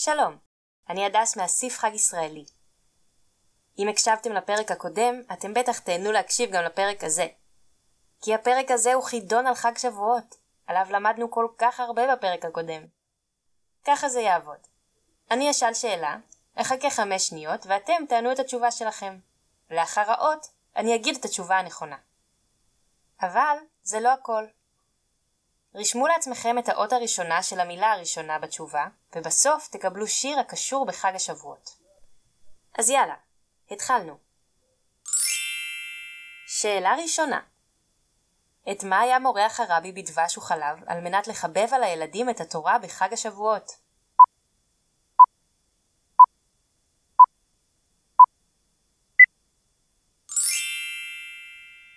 שלום, אני הדס מהסיף חג ישראלי. אם הקשבתם לפרק הקודם, אתם בטח תהנו להקשיב גם לפרק הזה. כי הפרק הזה הוא חידון על חג שבועות, עליו למדנו כל כך הרבה בפרק הקודם. ככה זה יעבוד. אני אשאל שאלה, אחכה חמש שניות, ואתם תענו את התשובה שלכם. לאחר האות, אני אגיד את התשובה הנכונה. אבל זה לא הכל. רשמו לעצמכם את האות הראשונה של המילה הראשונה בתשובה, ובסוף תקבלו שיר הקשור בחג השבועות. אז יאללה, התחלנו. שאלה ראשונה את מה היה מורח הרבי בדבש וחלב על מנת לחבב על הילדים את התורה בחג השבועות?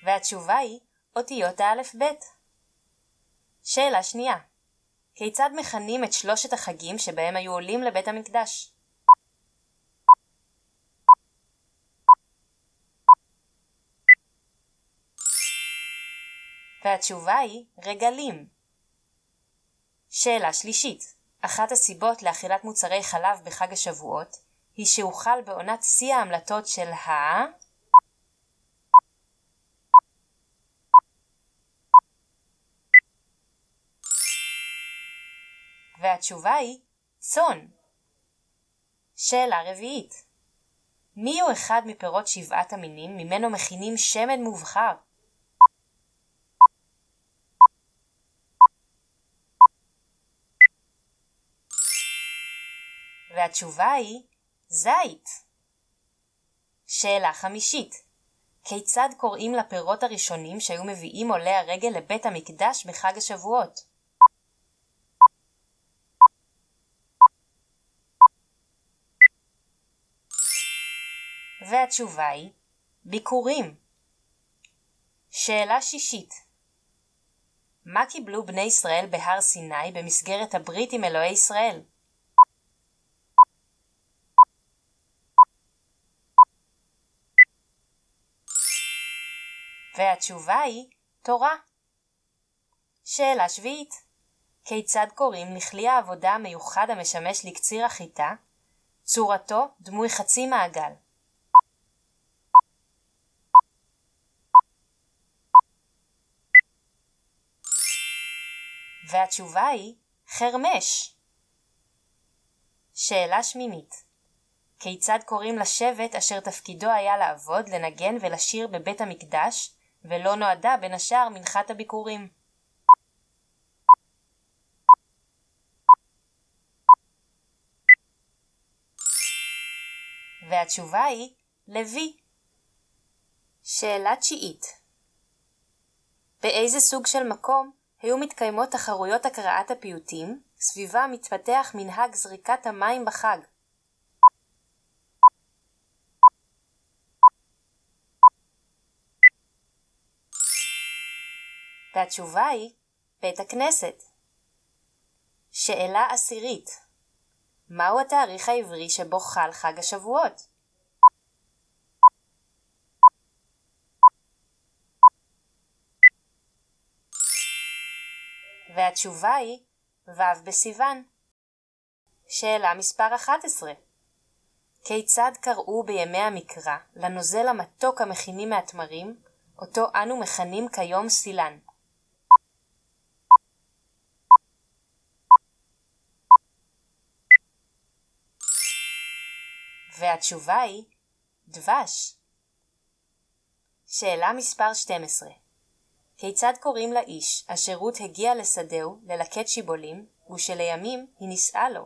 והתשובה היא אותיות האלף-בית. שאלה שנייה כיצד מכנים את שלושת החגים שבהם היו עולים לבית המקדש? והתשובה היא רגלים. שאלה שלישית אחת הסיבות לאכילת מוצרי חלב בחג השבועות היא שהוחל בעונת שיא ההמלטות של ה... והתשובה היא צאן. שאלה רביעית מי הוא אחד מפירות שבעת המינים ממנו מכינים שמד מובחר? והתשובה היא זית. שאלה חמישית כיצד קוראים לפירות הראשונים שהיו מביאים עולי הרגל לבית המקדש בחג השבועות? והתשובה היא ביקורים. שאלה שישית מה קיבלו בני ישראל בהר סיני במסגרת הברית עם אלוהי ישראל? והתשובה היא תורה. שאלה שביעית כיצד קוראים לכלי העבודה המיוחד המשמש לקציר החיטה? צורתו דמוי חצי מעגל. והתשובה היא חרמש. שאלה שמינית כיצד קוראים לשבט אשר תפקידו היה לעבוד, לנגן ולשיר בבית המקדש, ולא נועדה בין השאר מנחת הביקורים? והתשובה היא לוי. שאלה תשיעית באיזה סוג של מקום היו מתקיימות תחרויות הקראת הפיוטים, סביבה מתפתח מנהג זריקת המים בחג. והתשובה היא בית הכנסת. שאלה עשירית מהו התאריך העברי שבו חל חג השבועות? והתשובה היא ו' בסיוון. שאלה מספר 11 כיצד קראו בימי המקרא לנוזל המתוק המכינים מהתמרים, אותו אנו מכנים כיום סילן? והתשובה היא דבש. שאלה מספר 12 כיצד קוראים לאיש אשר רות הגיע לשדהו ללקט שיבולים, ושלימים היא נישאה לו?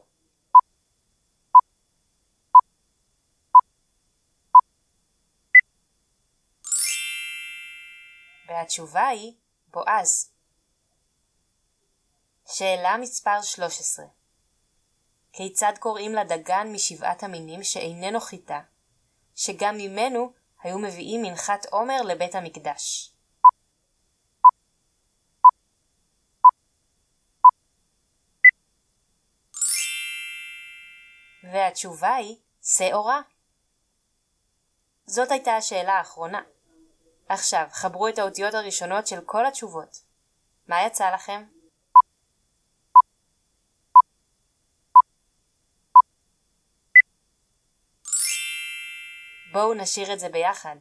והתשובה היא בועז. שאלה מספר 13 כיצד קוראים לדגן משבעת המינים שאיננו חיטה, שגם ממנו היו מביאים מנחת עומר לבית המקדש? והתשובה היא שעורה. זאת הייתה השאלה האחרונה. עכשיו, חברו את האותיות הראשונות של כל התשובות. מה יצא לכם? בואו נשאיר את זה ביחד.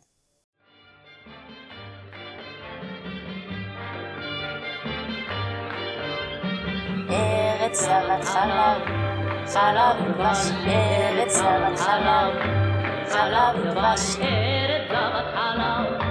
ארץ זבת חלב חלב ודבש, ארץ זבת חלב, חלב ודבש, ארץ זבת חלב,